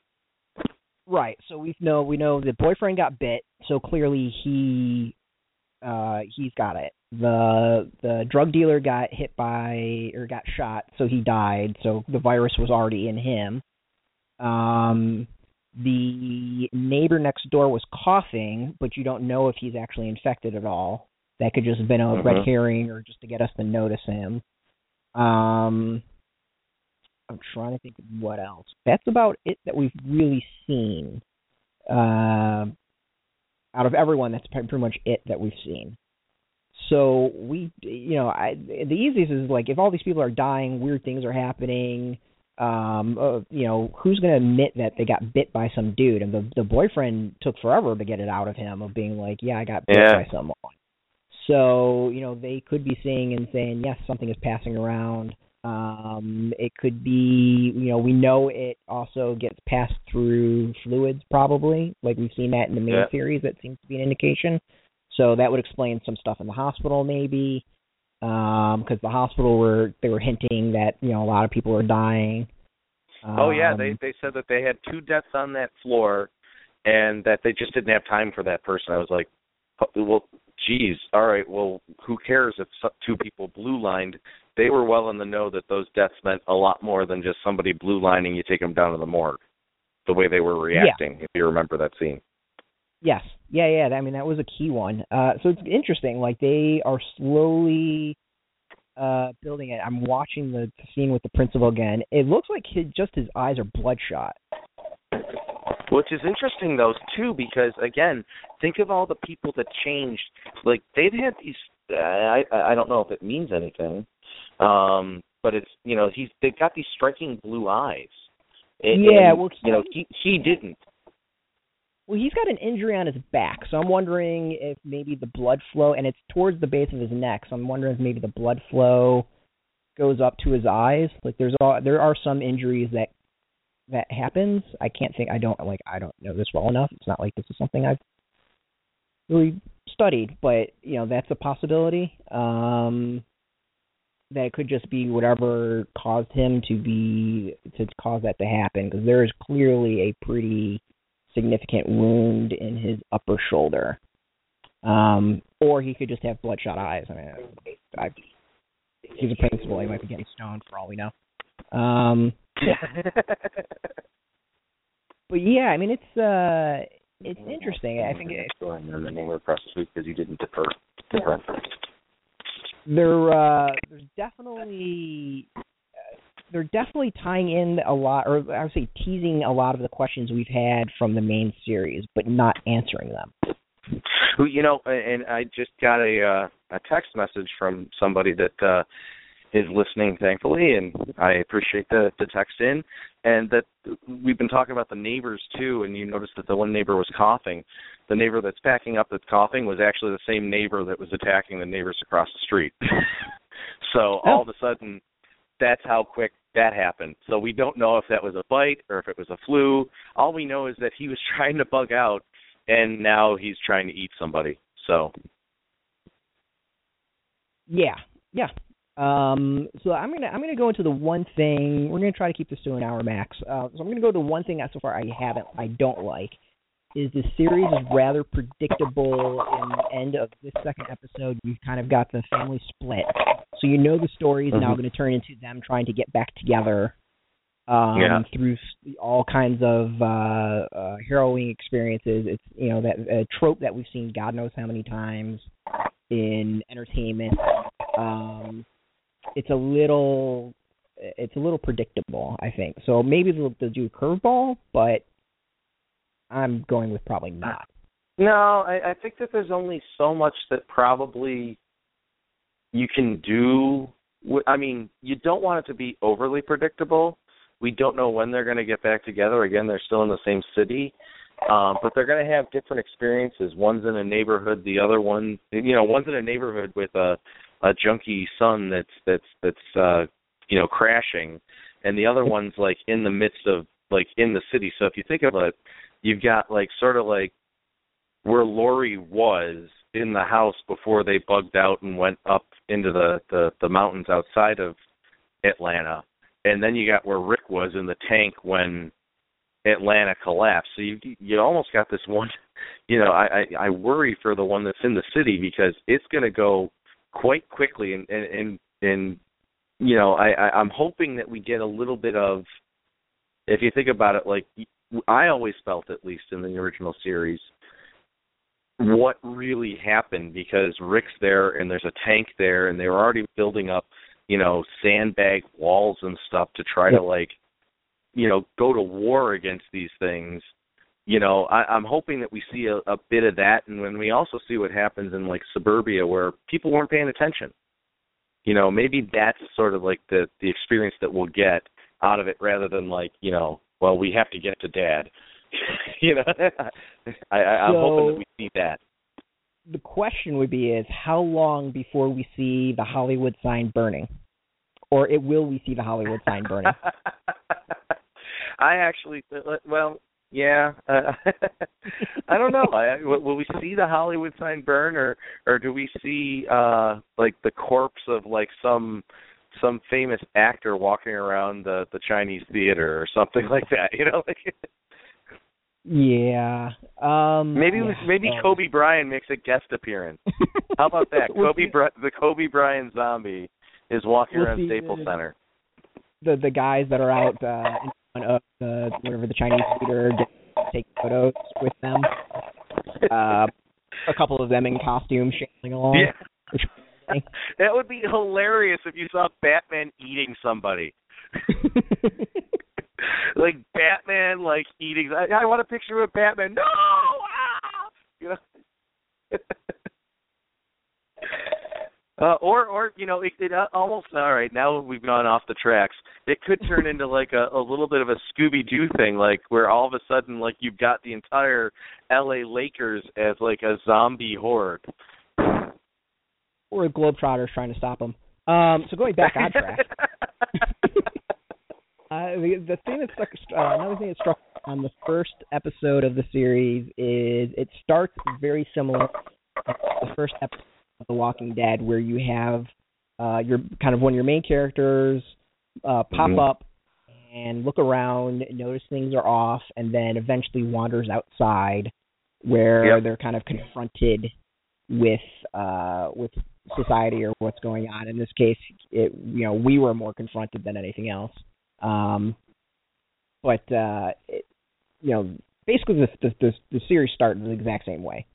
Right. So we know we know the boyfriend got bit, so clearly he uh he's got it. The the drug dealer got hit by or got shot, so he died, so the virus was already in him. Um the neighbor next door was coughing, but you don't know if he's actually infected at all. That could just have been a red Mhm. herring or just to get us to notice him. Um I'm trying to think of what else. That's about it that we've really seen. Uh, out of everyone, that's pretty much it that we've seen. So we, you know, I the easiest is like if all these people are dying, weird things are happening. Um, uh, you know, who's going to admit that they got bit by some dude? And the the boyfriend took forever to get it out of him of being like, yeah, I got bit Yeah. by someone. So you know, they could be seeing and saying, yes, something is passing around. Um, it could be, you know, we know it also gets passed through fluids, probably. Like we've seen that in the main Yeah. series. That seems to be an indication. So that would explain some stuff in the hospital, maybe, because the hospital were they were hinting that you know a lot of people are dying. oh yeah, they Um, they said that they had two deaths on that floor, and that they just didn't have time for that person. I was like, "Oh, well, geez, all right, well, who cares if two people blue lined? They were well in the know that those deaths meant a lot more than just somebody blue lining. You take them down to the morgue. The way they were reacting, if you remember that scene. Yes. Yeah, yeah. I mean, that was a key one. Uh, so it's interesting. Like they are slowly uh, building it. I'm watching the scene with the principal again. It looks like his, just his eyes are bloodshot. Which is interesting though too, because again, think of all the people that changed. Like they've had these. Uh, I I don't know if it means anything, um, but it's you know he's they've got these striking blue eyes. And, Yeah, and, well, you know he he didn't. Well, he's got an injury on his back, so I'm wondering if maybe the blood flow, and it's towards the base of his neck. So I'm wondering if maybe the blood flow goes up to his eyes. Like there's all there are some injuries that that happens. I can't think. I don't like. I don't know this well enough. It's not like this is something I've really studied, but you know that's a possibility. Um, that could just be whatever caused him to be to cause that to happen, because there is clearly a pretty significant wound in his upper shoulder. Um, or he could just have bloodshot eyes. I mean, I, he's a principal. He might be getting stoned for all we know. Um, but yeah, I mean, it's uh, it's interesting. I think it's going and then we're across the street because you didn't defer. defer. There uh, there's definitely uh, they're definitely tying in a lot, or I would say teasing a lot of the questions we've had from the main series, but not answering them. You know, and I just got a uh, a text message from somebody that uh is listening, thankfully, and I appreciate the the text in. And that we've been talking about the neighbors too, and you noticed that the one neighbor was coughing. The neighbor that's packing up that's coughing was actually the same neighbor that was attacking the neighbors across the street. so all of a sudden, that's how quick that happened. So we don't know if that was a bite or if it was a flu. All we know is that he was trying to bug out, and now he's trying to eat somebody. So. Yeah, yeah. Um, so I'm gonna I'm gonna go into the one thing we're gonna try to keep this to an hour max. Uh, so I'm gonna go to one thing that so far I haven't I don't like is the series is rather predictable. In the end of this second episode, you've kind of got the family split, so you know the story is mm-hmm. now going to turn into them trying to get back together um, yeah. through all kinds of uh, uh, harrowing experiences. It's you know that a trope that we've seen God knows how many times in entertainment. Um, it's a little it's a little predictable, I think. So maybe they'll, they'll do a curveball, but I'm going with probably not. No, I, I think that there's only so much that probably you can do. I mean, you don't want it to be overly predictable. We don't know when they're going to get back together. Again, they're still in the same city, um, but they're going to have different experiences. One's in a neighborhood, the other one, you know, one's in a neighborhood with a a junky son that's that's that's uh, you know crashing, and the other one's like in the midst of like in the city. So if you think of it, you've got like sort of like where Lori was in the house before they bugged out and went up into the the, the mountains outside of Atlanta, and then you got where Rick was in the tank when Atlanta collapsed. So you you almost got this one. You know, I I, I worry for the one that's in the city because it's going to go quite quickly, and and and, and you know, I, I I'm hoping that we get a little bit of. If you think about it, like I always felt, at least in the original series, what really happened because Rick's there and there's a tank there and they were already building up, you know, sandbag walls and stuff to try to like, you know, go to war against these things. You know, I, I'm hoping that we see a, a bit of that, and when we also see what happens in like suburbia where people weren't paying attention. You know, maybe that's sort of like the the experience that we'll get out of it, rather than like, you know, well, we have to get to dad. you know, I, I, I'm so, hoping that we see that. The question would be: Is how long before we see the Hollywood sign burning, or it will we see the Hollywood sign burning? I actually, well, yeah, uh, I don't know. I, will we see the Hollywood sign burn, or or do we see uh like the corpse of like some some famous actor walking around the the Chinese theater or something like that. You know, like. Yeah. Um Maybe yeah. maybe um, Kobe Bryant makes a guest appearance. How about that? Kobe the Kobe Bryant zombie is walking we'll around Staples Center. The the guys that are out uh of the whatever the Chinese theater take photos with them. Uh a couple of them in costume shambling along. Yeah. that would be hilarious if you saw Batman eating somebody. like Batman, like eating. I, I want a picture of Batman. No, ah! you know. uh, or, or you know, it, it uh, almost all right. Now we've gone off the tracks. It could turn into like a, a little bit of a Scooby Doo thing, like where all of a sudden, like you've got the entire L.A. Lakers as like a zombie horde or a Globetrotters trying to stop him. Um, so going back on track, uh, the, the thing that struck, uh, another thing that struck on the first episode of the series is it starts very similar to the first episode The Walking Dead, where you have uh, your kind of one of your main characters uh, pop mm-hmm. up and look around, notice things are off, and then eventually wanders outside, where yep. they're kind of confronted with uh, with society or what's going on. In this case, it you know we were more confronted than anything else. Um, but uh, it, you know, basically the, the the the series started the exact same way.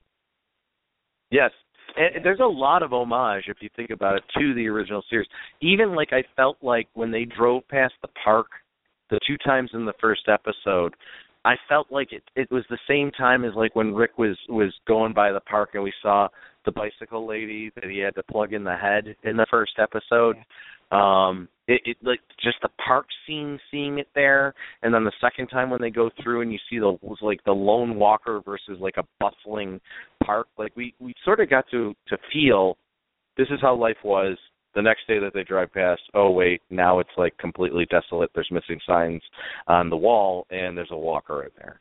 Yes, and there's a lot of homage if you think about it to the original series. Even like I felt like when they drove past the park the two times in the first episode, I felt like it it was the same time as like when Rick was was going by the park and we saw the bicycle lady that he had to plug in the head in the first episode. Um, it, it like just the park scene, seeing it there, and then the second time when they go through and you see the was like the lone walker versus like a bustling park. Like we we sort of got to to feel this is how life was the next day that they drive past, oh wait, now it's like completely desolate. There's missing signs on the wall, and there's a walker in there.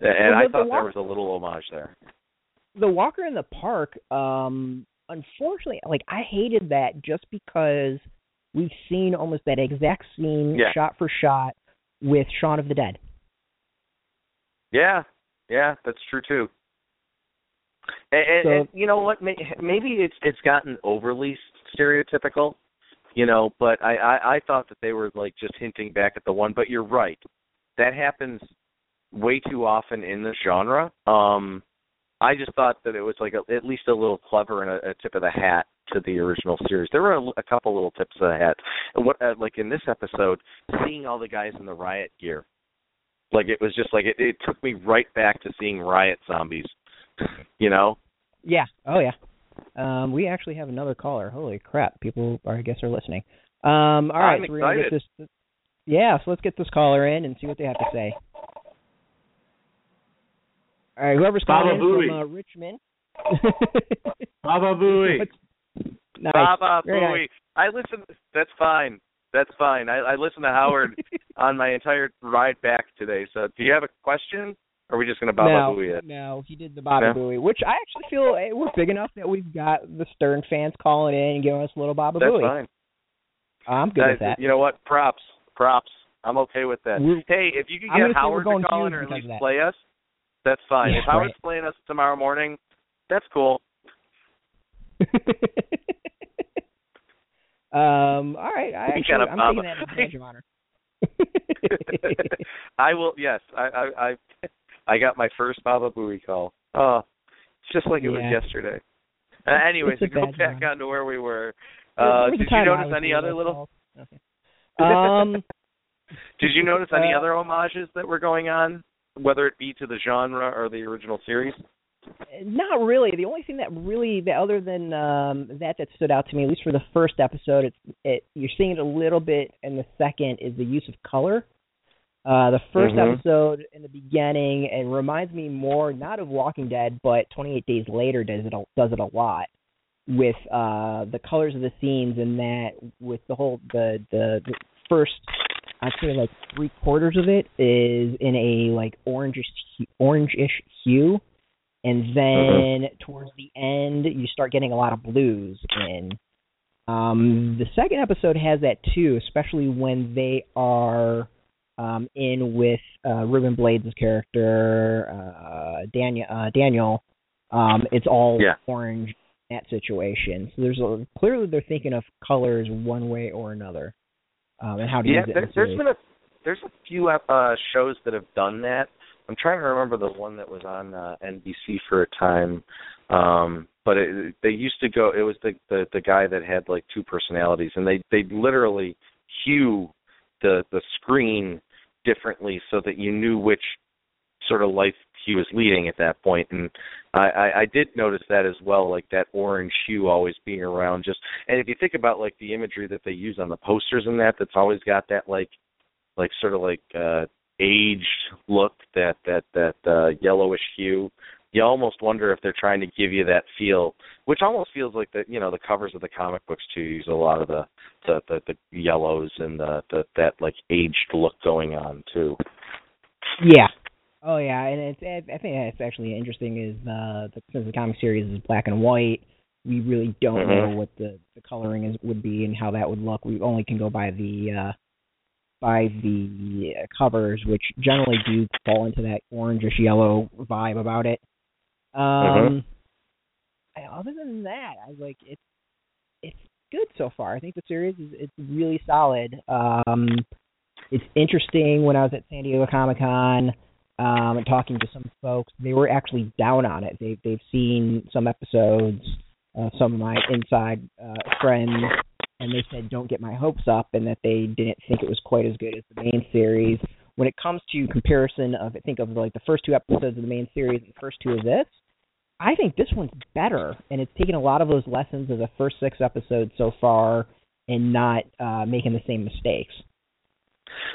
And Well, I the thought walk- there was a little homage there. The walker in the park, um, unfortunately, like I hated that just because we've seen almost that exact scene Yeah. shot for shot with Shaun of the Dead. Yeah, yeah, that's true too. And, and, So- and you know what? May- Maybe it's it's gotten overly stereotypical, you know. But I, I I thought that they were like just hinting back at the one. But you're right, that happens way too often in the genre. Um, I just thought that it was like a, at least a little clever and a, a tip of the hat to the original series. There were a, a couple little tips of the hat. And what uh, like in this episode, seeing all the guys in the riot gear like it was just like it, it took me right back to seeing riot zombies you know Yeah. Oh yeah. Um, we actually have another caller. Holy crap! People, are, I guess, are listening. Um, all right, so we're gonna get this. Yeah, so let's get this caller in and see what they have to say. All right, whoever's calling Baba in from uh, Richmond. Baba Booey. Nice. Baba Very Booey. I listen that's fine that's fine I, I listened to howard on my entire ride back today so do you have a question or are we just going to Baba no, Booey it no, he did the Baba No? Booey, which I actually feel eh, we're big enough that we've got the Stern fans calling in and giving us a little Baba that's Booey. fine I'm good with that. you know what props props i'm okay with that We're- hey if you could get howard to call in or at least play us that's fine Yeah, if howard's right. playing us tomorrow morning that's cool um, all right, I We actually, I'm Baba. taking that as a badge of honor. I will. Yes, I, I, I, I got my first Baba Booey call. Oh, it's just like it Yeah. was yesterday. Uh, anyways, It's a to go back one. on to where we were. Uh, there did you notice any other little? Okay. Um, Did you notice any Uh, other homages that were going on, whether it be to the genre or the original series? not really. The only thing that really, other than um, that, that stood out to me, at least for the first episode, it's it. You're seeing it a little bit, in the second is the use of color. Uh, the 1st Mhm. episode in the beginning, it reminds me more not of Walking Dead, but 28 Days Later does it a, does it a lot with uh the colors of the scenes and that with the whole the the, the first I'd say like three quarters of it is in a like orangish orangish hue, and then towards the end you start getting a lot of blues in. Um, the second episode has that too, especially when they are um, in with uh, Ruben Blades' character uh, Daniel. Uh, Daniel, um, it's all Yeah. orange in that situation. So there's a, clearly they're thinking of colors one way or another, um, and how to Yeah, use it. in there's been a there's a few uh, shows that have done that. I'm trying to remember the one that was on uh, NBC for a time, um, but it, they used to go. It was the, the the guy that had like two personalities, and they they literally hue the the screen differently so that you knew which sort of life he was leading at that point. And I, I i did notice that as well like that orange hue always being around. Just and if you think about like the imagery that they use on the posters and that that's always got that like like sort of like uh aged look that that that uh yellowish hue you almost wonder if they're trying to give you that feel which almost feels like the you know the covers of the comic books too use a lot of the the the, the yellows and the, the that like aged look going on too Yeah. Oh yeah, and it's I I think that's actually interesting is uh the, since the comic series is black and white, we really don't Mhm. know what the the coloring is would be and how that would look. We only can go by the uh by the uh, covers, which generally do fall into that orangish yellow vibe about it. Um, I- other than that, I like it's it's good so far. I think the series is it's really solid. Um, it's interesting. When I was at San Diego Comic Con, um, and talking to some folks, they were actually down on it. They they've seen some episodes. Uh, some of my inside uh, friends, and they said don't get my hopes up, and that they didn't think it was quite as good as the main series. When it comes to comparison of, I think of like the first two episodes of the main series and the first two of this, I think this one's better, and it's taken a lot of those lessons of the first six episodes so far and not uh, making the same mistakes.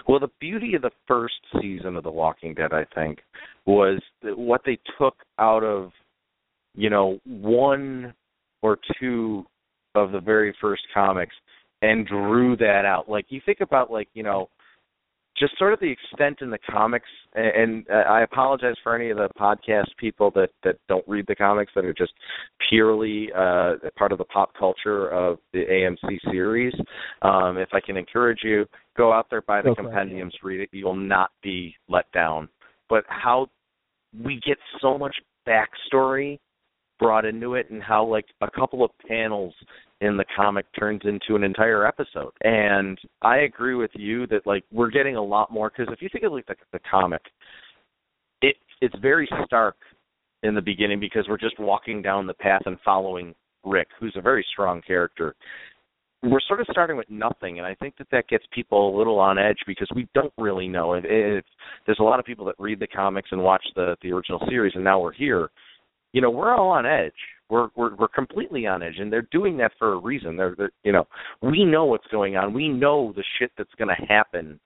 Well, the beauty of the first season of The Walking Dead, I think, was what they took out of, you know, one or two of the very first comics and drew that out. Like you think about like, you know, just sort of the extent in the comics and, and uh, I apologize for any of the podcast people that that don't read the comics that are just purely uh part of the pop culture of the AMC series. Um if I can encourage you, go out there buy the Go compendiums, read it. You will not be let down. But how we get so much backstory brought into it and how like a couple of panels in the comic turns into an entire episode. And I agree with you that like we're getting a lot more because if you think of like the, the comic, it it's very stark in the beginning because we're just walking down the path and following Rick, who's a very strong character. We're sort of starting with nothing, and I think that that gets people a little on edge because we don't really know. If, if there's a lot of people that read the comics and watch the the original series, and now we're here, you know, we're all on edge. We're we're we're completely on edge, and they're doing that for a reason. They're, they're you know, we know what's going on. We know the shit that's going to happen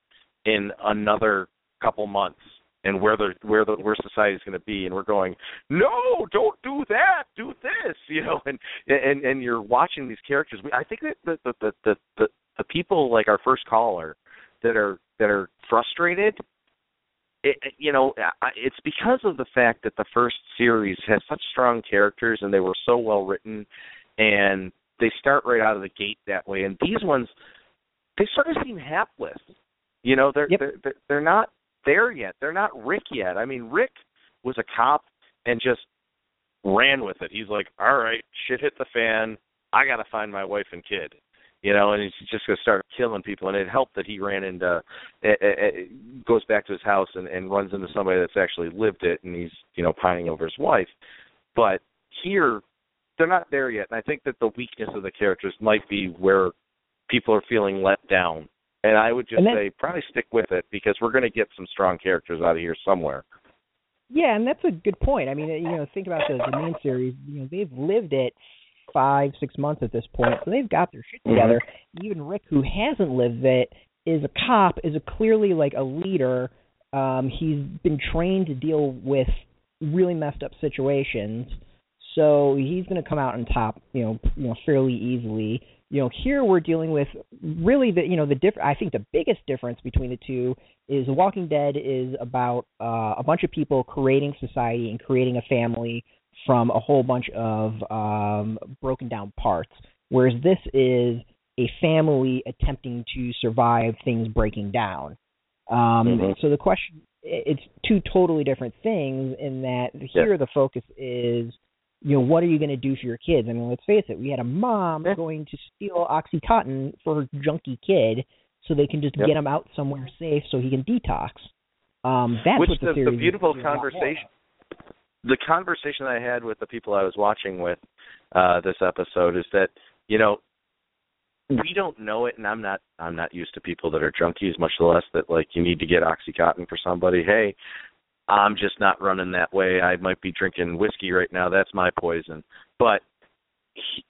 in another couple months, and where the where the where society's going to be, and we're going, no, don't do that, do this, you know, and and and you're watching these characters. I think that the the the the, the, the people like our first caller that are that are frustrated it, you know, it's because of the fact that the first series has such strong characters and they were so well written, and they start right out of the gate that way. And these ones, they sort of seem hapless. You know, they're Yep. they're they're not there yet. They're not Rick yet. I mean, Rick was a cop and just ran with it. He's like, all right, shit hit the fan. I got to find my wife and kid you know, and he's just going to start killing people. And it helped that he ran into, it, it, it goes back to his house and, and runs into somebody that's actually lived it, and he's you know pining over his wife. But here, they're not there yet, and I think that the weakness of the characters might be where people are feeling let down. And I would just then- say probably stick with it because we're going to get some strong characters out of here somewhere. Yeah, and that's a good point. I mean, you know, think about the, the main series. You know, they've lived it five, six months at this point, so they've got their shit together. Even Rick, who hasn't lived it, is a cop, is a clearly like a leader. Um, he's been trained to deal with really messed up situations, so he's going to come out on top. You know, you know, fairly easily. You know, here we're dealing with really the you know the diff- I think the biggest difference between the two is The Walking Dead is about uh, a bunch of people creating society and creating a family from a whole bunch of um, broken down parts, whereas this is a family attempting to survive things breaking down. Um, Mhm. So the question, it's two totally different things in that here the focus is, you know, what are you going to do for your kids? I mean, let's face it, we had a mom Yeah. going to steal OxyContin for her junkie kid so they can just Yep. get him out somewhere safe so he can detox. Um, that's Which what the, the, the beautiful doing a lot more conversation the conversation I had with the people I was watching with uh this episode is that, you know, we don't know it and I'm not I'm not used to people that are junkies, much less that like you need to get oxycontin for somebody. Hey, I'm just not running that way. I might be drinking whiskey right now. That's my poison. But he,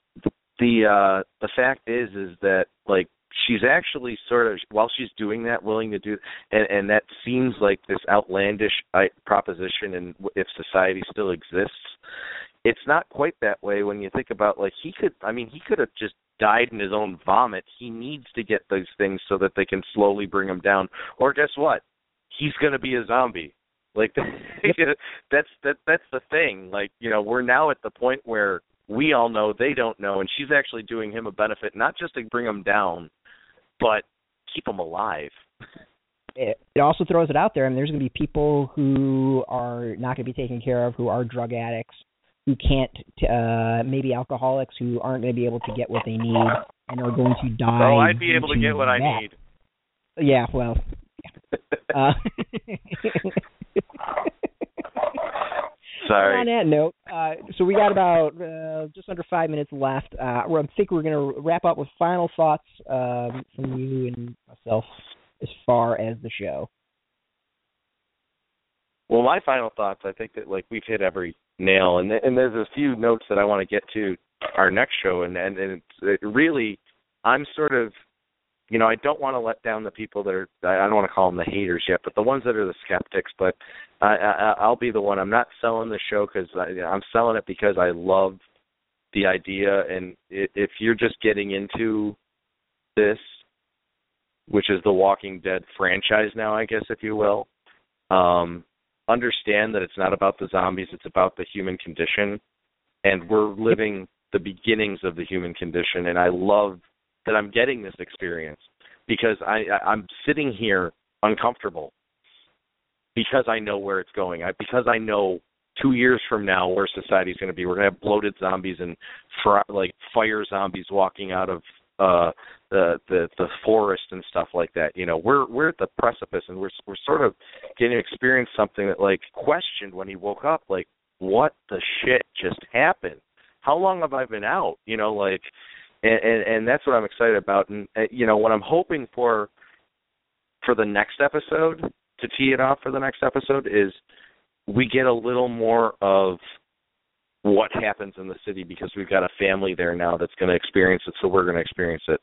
the uh the fact is is that like she's actually sort of while she's doing that willing to do and and that seems like this outlandish uh, proposition and if society still exists it's not quite that way when you think about like he could i mean he could have just died in his own vomit. He needs to get those things so that they can slowly bring him down. Or guess what? He's going to be a zombie. Like that's that that's the thing. Like you know we're now at the point where we all know they don't know and she's actually doing him a benefit not just to bring him down but keep them alive it, it also throws it out there. I mean, there's going to be people who are not going to be taken care of, who are drug addicts, who can't, uh, maybe alcoholics, who aren't going to be able to get what they need and are going to die. oh i'd be able to get what i need Yeah, well, uh, sorry On that note, uh, so we got about uh, just under five minutes left. Uh, I think we're going to wrap up with final thoughts um, from you and myself as far as the show. Well, my final thoughts. I think that like we've hit every nail, and and there's a few notes that I want to get to our next show, and and, and it's, it really I'm sort of you know, I don't want to let down the people that are I don't want to call them the haters yet, but the ones that are the skeptics, but I, I I'll be the one. I'm not selling the show cuz I'm selling it because I love the idea and if you're just getting into this which is the Walking Dead franchise now, I guess if you will. Um understand that it's not about the zombies, it's about the human condition and we're living the beginnings of the human condition and I love that I'm getting this experience because I, I I'm sitting here uncomfortable because I know where it's going. I because I know two years from now where society's going to be. We're going to have bloated zombies and fr- like fire zombies walking out of uh the the the forest and stuff like that. You know, we're we're at the precipice and we're we're sort of getting to experience something that like questioned when he woke up like what the shit just happened? How long have I been out? You know, like and, and and that's what I'm excited about. And uh, you know what I'm hoping for for the next episode to tee it off for the next episode is we get a little more of what happens in the city because we've got a family there now that's going to experience it, so we're going to experience it.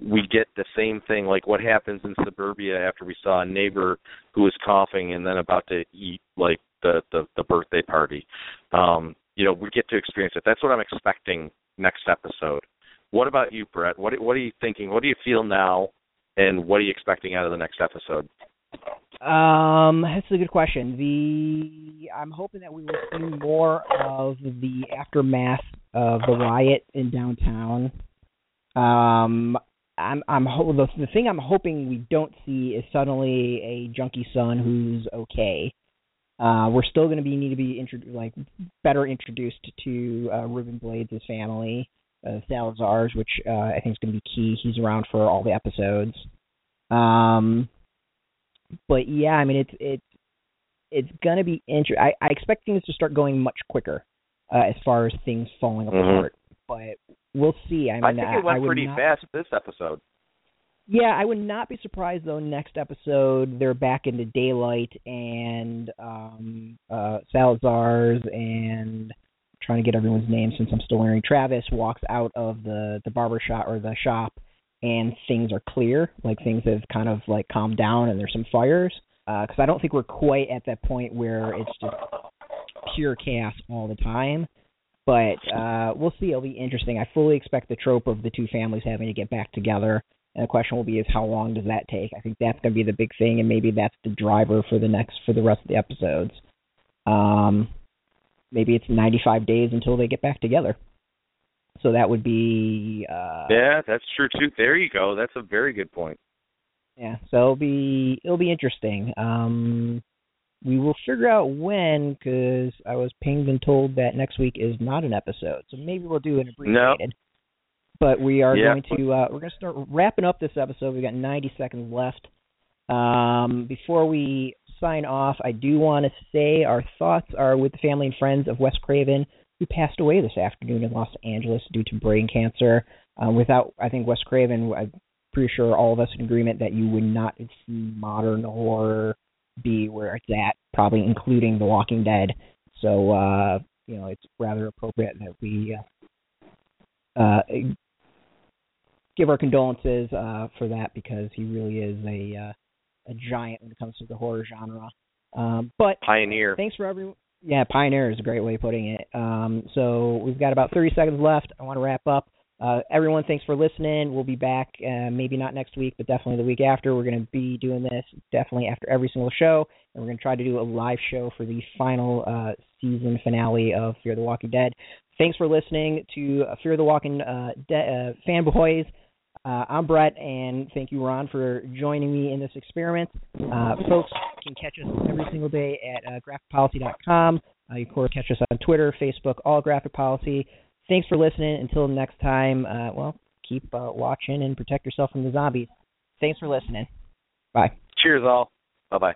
We get the same thing like what happens in suburbia after we saw a neighbor who was coughing and then about to eat like the the, the birthday party. Um, you know, we get to experience it. That's what I'm expecting next episode. What about you, Brett? What what are you thinking? What do you feel now, and what are you expecting out of the next episode? Um, that's a good question. The I'm hoping that we will see more of the aftermath of the riot in downtown. Um, I'm I'm ho- the the thing I'm hoping we don't see is suddenly a junkie son who's okay. Uh, we're still going to be need to be intro- like better introduced to uh, Ruben Blades' family uh, Salazar's, which uh, I think is going to be key. He's around for all the episodes. Um, but yeah, I mean it's it's it's going to be interesting. I, I expect things to start going much quicker uh, as far as things falling Mm-hmm. apart. But we'll see. I mean, I think it went I pretty not, fast this episode. Yeah, I would not be surprised though. Next episode, they're back into daylight and um uh Salazar's and trying to get everyone's name since I'm still wearing Travis walks out of the the barber shop or the shop and things are clear, like things have kind of like calmed down and there's some fires. Because I don't think we're quite at that point where it's just pure chaos all the time. But uh we'll see. It'll be interesting. I fully expect the trope of the two families having to get back together. And the question will be is how long does that take? I think that's going to be the big thing, and maybe that's the driver for the next for the rest of the episodes. Um, maybe it's 95 days until they get back together. So that would be uh Yeah, that's true too. There you go. That's a very good point. yeah, so it'll be it'll be interesting. Um we will figure out when cuz I was pinged and told that next week is not an episode. So maybe we'll do an abbreviated. No. But we are Yeah. going to uh we're going to start wrapping up this episode. We've got 90 seconds left. Um before we sign off, I do want to say our thoughts are with the family and friends of Wes Craven who passed away this afternoon in Los Angeles due to brain cancer. Uh, without, I think, Wes Craven, I'm pretty sure all of us in agreement that you would not see modern horror be where it's at, probably including The Walking Dead. So, uh, you know, it's rather appropriate that we uh, uh, give our condolences uh, for that because he really is a uh, a giant when it comes to the horror genre. Um, but Pioneer. thanks for everyone. Yeah, pioneer is a great way of putting it. Um, so we've got about 30 seconds left. I want to wrap up. Uh, everyone, thanks for listening. We'll be back, uh, maybe not next week, but definitely the week after. We're going to be doing this definitely after every single show, and we're going to try to do a live show for the final uh, season finale of Fear the Walking Dead. Thanks for listening to uh, Fear the Walking uh, De- uh, fanboys. Uh, I'm Brett, and thank you, Ron, for joining me in this experiment. Uh, folks can catch us every single day at uh, graphicpolicy.com. Uh, you can catch us on Twitter, Facebook, all Graphic Policy. Thanks for listening. Until next time, uh, well, keep uh, watching and protect yourself from the zombies. Thanks for listening. Bye. Cheers, all. Bye bye.